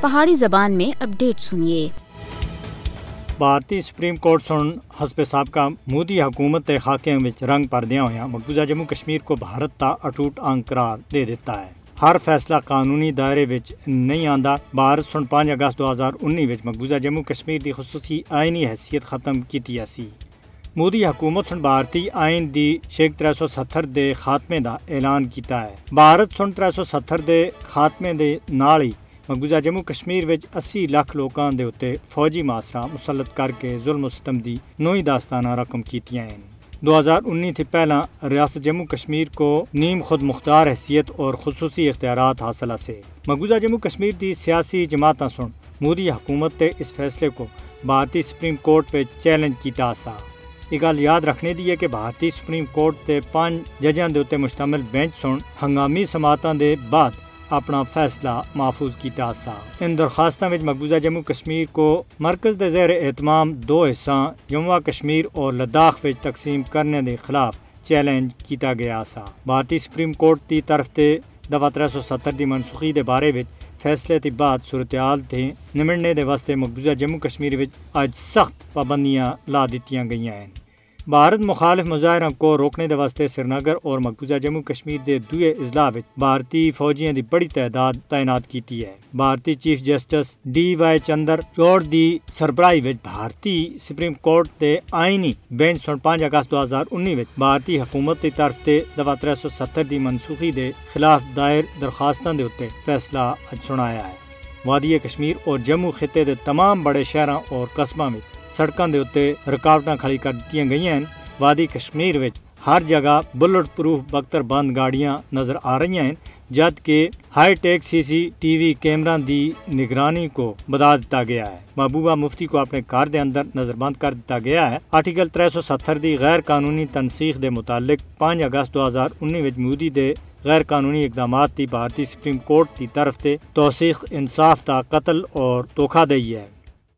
پہاڑی زبان میں اپڈیٹ سنیے۔ بھارتی سپریم کورٹ سن حسب سابقہ مودی حکومت کے خاکے رنگ پردیا ہوا مقبوضہ جموں کشمیر کو بھارت کا اٹوٹ انگ قرار دے دیتا ہے۔ ہر فیصلہ قانونی دائرے وچ نہیں آندا۔ بھارت سن پانچ اگست دو ہزار انی وچ مقبوضہ جموں کشمیر دی خصوصی آئینی حیثیت ختم کیتی سی مودی حکومت سن بھارتی آئین دی شیک تر سو ستر دے خاتمے دا اعلان کیتا ہے۔ بھارت سن تر سو ستر دے خاتمے دے نال ہی مقبوضہ جموں کشمیر اسی لاکھ لوکاں دے اتے فوجی معاشرہ مسلط کر کے ظلم و ستم دی نوئی داستانہ رقم کیتیاں ہیں۔ دو ہزار انی تھی پہلا ریاست جموں کشمیر کو نیم خود مختار حیثیت اور خصوصی اختیارات حاصل سے مقبوضہ جموں کشمیر دی سیاسی جماعتاں سن، مودی حکومت تے اس فیصلے کو بھارتی سپریم کورٹ پہ چیلنج کیتا سا یہ گل یاد رکھنے دی ہے کہ بھارتی سپریم کورٹ تے پانچ ججاں دے اتنے مشتمل بینچ سن، ہنگامی سماعتاں دے بعد اپنا فیصلہ محفوظ کیتا سا۔ ان درخواستوں میں مقبوضہ جموں کشمیر کو مرکز دے زیر اہتمام دو حصہ جموں کشمیر اور لداخ وچ تقسیم کرنے دے خلاف چیلنج کیتا گیا سا۔ بھارتی سپریم کورٹ کی طرف تے دفعہ تر سو ستر دی منسوخی دے بارے وچ فیصلے تی بعد صورتحال تھے نمٹنے دے واسطے مقبوضہ جموں کشمیر وچ اج سخت پابندیاں لا دیتیاں گئی ہیں بھارت مخالف مظاہروں کو روکنے دے واسطے سری نگر اور مقبوضہ جموں کشمیر دے دوئے اضلاع بھارتی فوجیاں دی بڑی تعداد تعینات کیتی ہے۔ بھارتی chief justice D Y Chandrachud دی سربراہی وچ بھارتی سپریم کورٹ دے آئینی بینچ سن پانچ اگست دو ہزار انی وچ بھارتی حکومت دی طرف تے دفعہ تر سو ستر دی منسوخی دے خلاف دائر درخواستاں دے اوتے فیصلہ سنایا ہے۔ وادی کشمیر اور جموں خطے دے تمام بڑے شہراں اور قصباں وچ سڑکوں کے اتنے رکاوٹ کھڑی کر دیتی گئی ہیں وادی کشمیر وچ ہر جگہ بلٹ پروف بختر بند گاڑیاں نظر آ رہی ہیں جد کہ high tech C C T V camera دی نگرانی کو بدا دیتا گیا ہے۔ محبوبہ مفتی کو اپنے کار دے اندر نظر بند کر دیتا گیا ہے۔ آرٹیکل تر سو ستر دی غیر قانونی تنسیخ دے متعلق پانچ اگست دو ہزار انی مودی دے غیر قانونی اقدامات دی بھارتی سپریم کورٹ کی طرف سے توثیق انصاف دا قتل اور دھوکہ دئی ہے۔